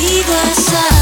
igual